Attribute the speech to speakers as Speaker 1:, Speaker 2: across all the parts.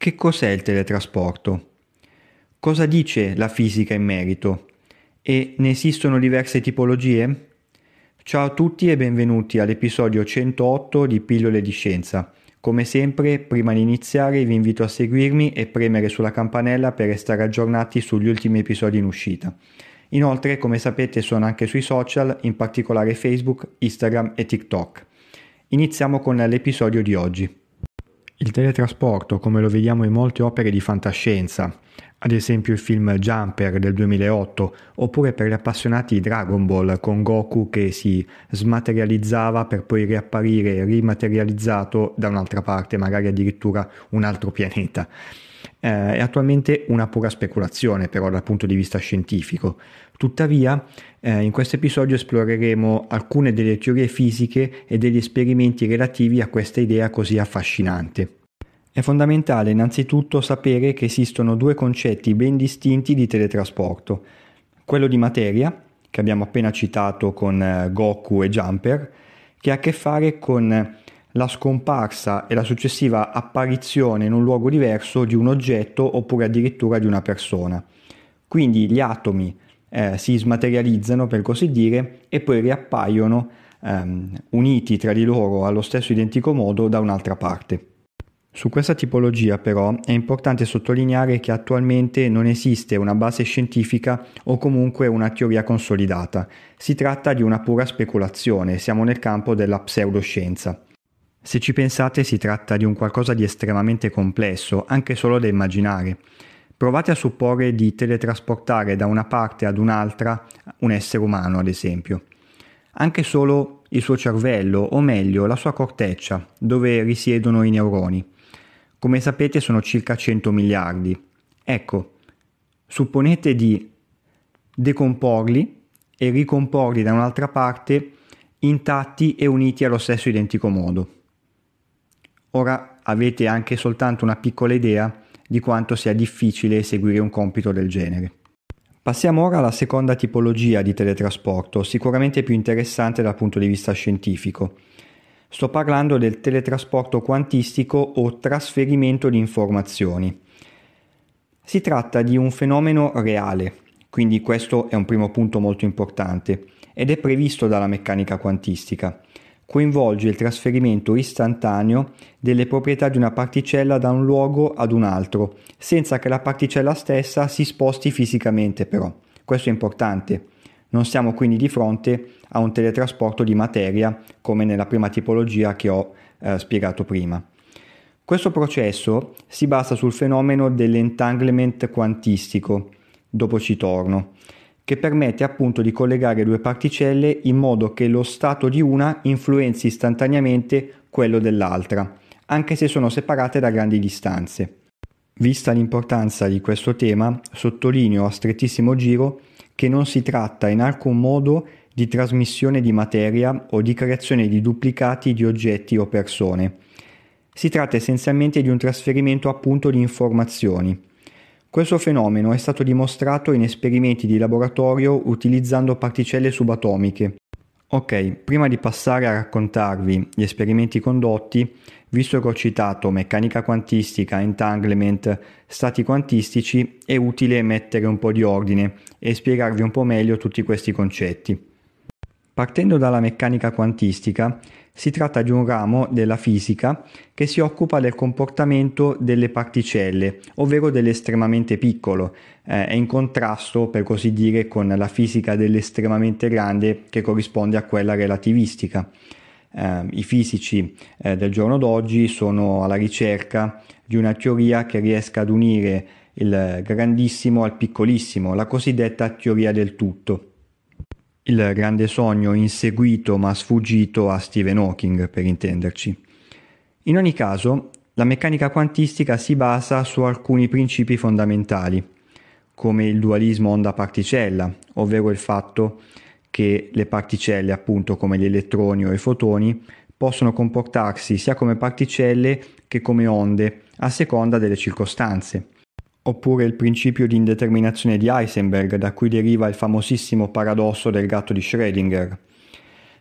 Speaker 1: Che cos'è il teletrasporto? Cosa dice la fisica in merito? E ne esistono diverse tipologie? Ciao a tutti e benvenuti all'episodio 108 di Pillole di Scienza. Come sempre, prima di iniziare vi invito a seguirmi e premere sulla campanella per restare aggiornati sugli ultimi episodi in uscita. Inoltre, come sapete, sono anche sui social, in particolare Facebook, Instagram e TikTok. Iniziamo con l'episodio di oggi. Il teletrasporto, come lo vediamo in molte opere di fantascienza, ad esempio il film Jumper del 2008, oppure per gli appassionati di Dragon Ball con Goku che si smaterializzava per poi riapparire rimaterializzato da un'altra parte, magari addirittura un altro pianeta. Eh, è attualmente una pura speculazione però dal punto di vista scientifico. Tuttavia, eh, in questo episodio esploreremo alcune delle teorie fisiche e degli esperimenti relativi a questa idea così affascinante. È fondamentale innanzitutto sapere che esistono due concetti ben distinti di teletrasporto, quello di materia, che abbiamo appena citato con eh, Goku e Jumper, che ha a che fare con la scomparsa e la successiva apparizione in un luogo diverso di un oggetto oppure addirittura di una persona. Quindi gli atomi eh, si smaterializzano per così dire e poi riappaiono ehm, uniti tra di loro allo stesso identico modo da un'altra parte. Su questa tipologia però è importante sottolineare che attualmente non esiste una base scientifica o comunque una teoria consolidata. Si tratta di una pura speculazione, siamo nel campo della pseudoscienza. Se ci pensate si tratta di un qualcosa di estremamente complesso, anche solo da immaginare. Provate a supporre di teletrasportare da una parte ad un'altra un essere umano, ad esempio. Anche solo il suo cervello, o meglio la sua corteccia, dove risiedono i neuroni. Come sapete sono circa 100 miliardi. Ecco, supponete di decomporli e ricomporli da un'altra parte intatti e uniti allo stesso identico modo. Ora avete anche soltanto una piccola idea di quanto sia difficile eseguire un compito del genere. Passiamo ora alla seconda tipologia di teletrasporto, sicuramente più interessante dal punto di vista scientifico, Sto parlando del teletrasporto quantistico o trasferimento di informazioni. Si tratta di un fenomeno reale, quindi questo è un primo punto molto importante, ed è previsto dalla meccanica quantistica. Coinvolge il trasferimento istantaneo delle proprietà di una particella da un luogo ad un altro, senza che la particella stessa si sposti fisicamente però. Questo è importante non siamo quindi di fronte a un teletrasporto di materia come nella prima tipologia che ho eh, spiegato prima. Questo processo si basa sul fenomeno dell'entanglement quantistico, dopo ci torno, che permette appunto di collegare due particelle in modo che lo stato di una influenzi istantaneamente quello dell'altra, anche se sono separate da grandi distanze. Vista l'importanza di questo tema, sottolineo a strettissimo giro che non si tratta in alcun modo di trasmissione di materia o di creazione di duplicati di oggetti o persone. Si tratta essenzialmente di un trasferimento appunto di informazioni. Questo fenomeno è stato dimostrato in esperimenti di laboratorio utilizzando particelle subatomiche. Ok, prima di passare a raccontarvi gli esperimenti condotti, Visto che ho citato meccanica quantistica, entanglement, stati quantistici, è utile mettere un po' di ordine e spiegarvi un po' meglio tutti questi concetti. Partendo dalla meccanica quantistica, si tratta di un ramo della fisica che si occupa del comportamento delle particelle, ovvero dell'estremamente piccolo, eh, è in contrasto per così dire con la fisica dell'estremamente grande che corrisponde a quella relativistica eh, i fisici eh, del giorno d'oggi sono alla ricerca di una teoria che riesca ad unire il grandissimo al piccolissimo, la cosiddetta teoria del tutto. Il grande sogno inseguito ma sfuggito a Stephen Hawking, per intenderci. In ogni caso, La meccanica quantistica si basa su alcuni principi fondamentali, come il dualismo onda-particella, ovvero il fatto che le particelle, appunto come gli elettroni o i fotoni, possono comportarsi sia come particelle che come onde, a seconda delle circostanze. Oppure il principio di indeterminazione di Heisenberg, da cui deriva il famosissimo paradosso del gatto di Schrödinger.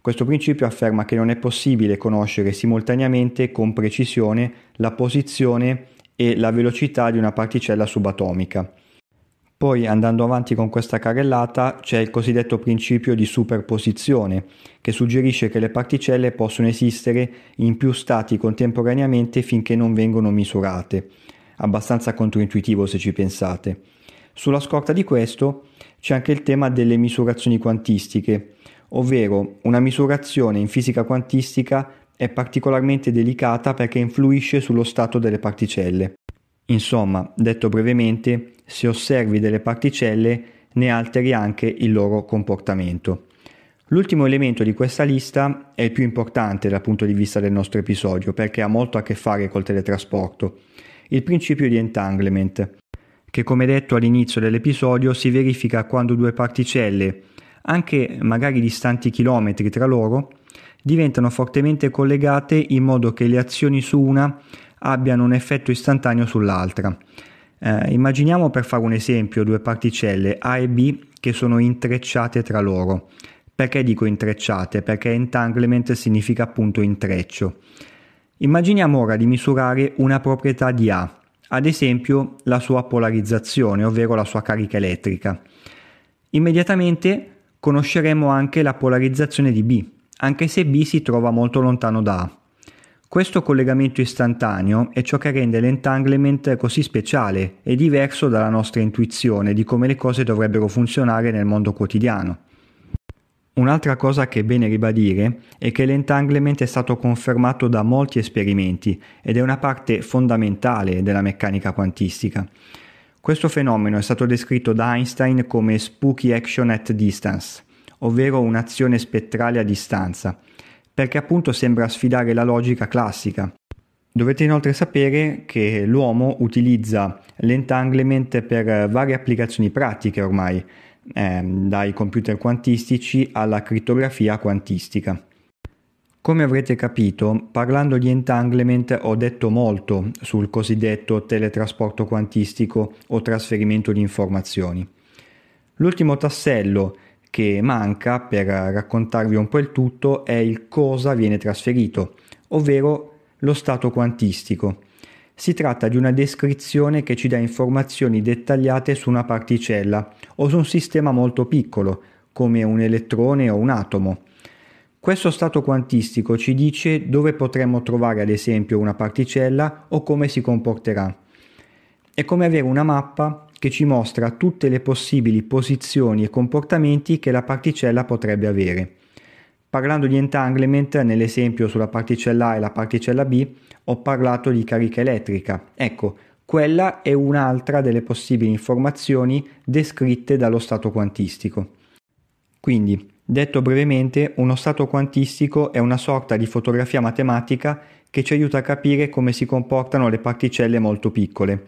Speaker 1: Questo principio afferma che non è possibile conoscere simultaneamente con precisione la posizione e la velocità di una particella subatomica. Poi andando avanti con questa carrellata c'è il cosiddetto principio di superposizione, che suggerisce che le particelle possono esistere in più stati contemporaneamente finché non vengono misurate. Abbastanza controintuitivo se ci pensate. Sulla scorta di questo c'è anche il tema delle misurazioni quantistiche, ovvero una misurazione in fisica quantistica è particolarmente delicata perché influisce sullo stato delle particelle. Insomma, detto brevemente, se osservi delle particelle ne alteri anche il loro comportamento. L'ultimo elemento di questa lista è il più importante dal punto di vista del nostro episodio perché ha molto a che fare col teletrasporto, il principio di entanglement, che come detto all'inizio dell'episodio si verifica quando due particelle, anche magari distanti chilometri tra loro, diventano fortemente collegate in modo che le azioni su una abbiano un effetto istantaneo sull'altra. Eh, immaginiamo per fare un esempio due particelle A e B che sono intrecciate tra loro. Perché dico intrecciate? Perché entanglement significa appunto intreccio. Immaginiamo ora di misurare una proprietà di A, ad esempio la sua polarizzazione, ovvero la sua carica elettrica. Immediatamente conosceremo anche la polarizzazione di B, anche se B si trova molto lontano da A. Questo collegamento istantaneo è ciò che rende l'entanglement così speciale e diverso dalla nostra intuizione di come le cose dovrebbero funzionare nel mondo quotidiano. Un'altra cosa che è bene ribadire è che l'entanglement è stato confermato da molti esperimenti ed è una parte fondamentale della meccanica quantistica. Questo fenomeno è stato descritto da Einstein come spooky action at distance, ovvero un'azione spettrale a distanza, perché appunto sembra sfidare la logica classica. Dovete inoltre sapere che l'uomo utilizza l'entanglement per varie applicazioni pratiche ormai, eh, dai computer quantistici alla crittografia quantistica. Come avrete capito, parlando di entanglement ho detto molto sul cosiddetto teletrasporto quantistico o trasferimento di informazioni. L'ultimo tassello che manca per raccontarvi un po' il tutto è il cosa viene trasferito, ovvero lo stato quantistico. Si tratta di una descrizione che ci dà informazioni dettagliate su una particella o su un sistema molto piccolo, come un elettrone o un atomo. Questo stato quantistico ci dice dove potremmo trovare ad esempio una particella o come si comporterà. È come avere una mappa che ci mostra tutte le possibili posizioni e comportamenti che la particella potrebbe avere. Parlando di entanglement, nell'esempio sulla particella A e la particella B, ho parlato di carica elettrica. Ecco, quella è un'altra delle possibili informazioni descritte dallo stato quantistico. Quindi, detto brevemente, uno stato quantistico è una sorta di fotografia matematica che ci aiuta a capire come si comportano le particelle molto piccole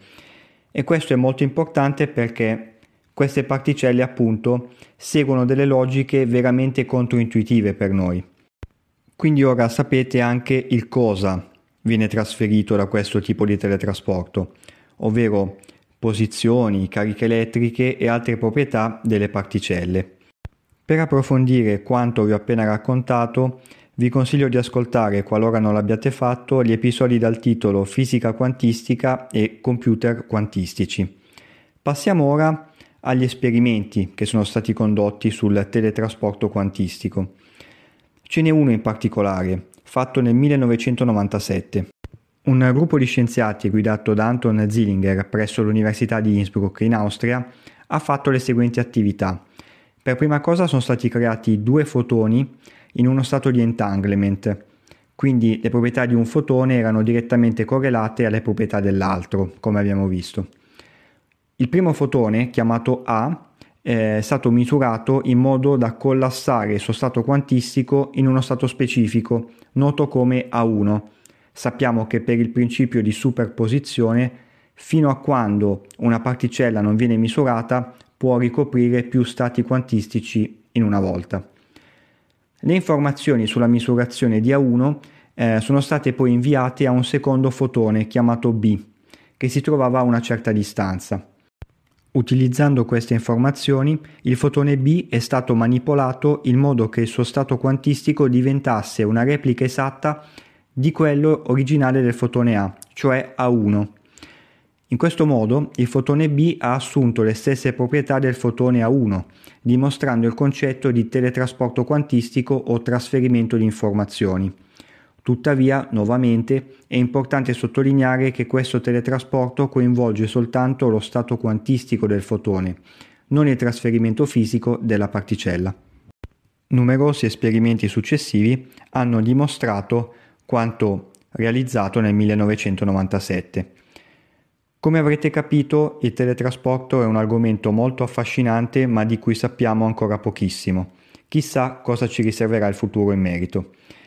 Speaker 1: e questo è molto importante perché queste particelle appunto seguono delle logiche veramente controintuitive per noi. Quindi ora sapete anche il cosa viene trasferito da questo tipo di teletrasporto, ovvero posizioni, cariche elettriche e altre proprietà delle particelle. Per approfondire quanto vi ho appena raccontato, vi consiglio di ascoltare, qualora non l'abbiate fatto, gli episodi dal titolo Fisica quantistica e computer quantistici. Passiamo ora agli esperimenti che sono stati condotti sul teletrasporto quantistico. Ce n'è uno in particolare, fatto nel 1997. Un gruppo di scienziati guidato da Anton Zillinger presso l'Università di Innsbruck in Austria ha fatto le seguenti attività. Per prima cosa sono stati creati due fotoni in uno stato di entanglement, quindi le proprietà di un fotone erano direttamente correlate alle proprietà dell'altro, come abbiamo visto. Il primo fotone, chiamato A, è stato misurato in modo da collassare il suo stato quantistico in uno stato specifico, noto come A1, Sappiamo che per il principio di superposizione, fino a quando una particella non viene misurata, può ricoprire più stati quantistici in una volta. Le informazioni sulla misurazione di A1 eh, sono state poi inviate a un secondo fotone chiamato B, che si trovava a una certa distanza. Utilizzando queste informazioni, il fotone B è stato manipolato in modo che il suo stato quantistico diventasse una replica esatta di quello originale del fotone A, cioè A1. In questo modo il fotone B ha assunto le stesse proprietà del fotone A1, dimostrando il concetto di teletrasporto quantistico o trasferimento di informazioni. Tuttavia, nuovamente, è importante sottolineare che questo teletrasporto coinvolge soltanto lo stato quantistico del fotone, non il trasferimento fisico della particella. Numerosi esperimenti successivi hanno dimostrato quanto realizzato nel 1997. Come avrete capito, il teletrasporto è un argomento molto affascinante ma di cui sappiamo ancora pochissimo. Chissà cosa ci riserverà il futuro in merito.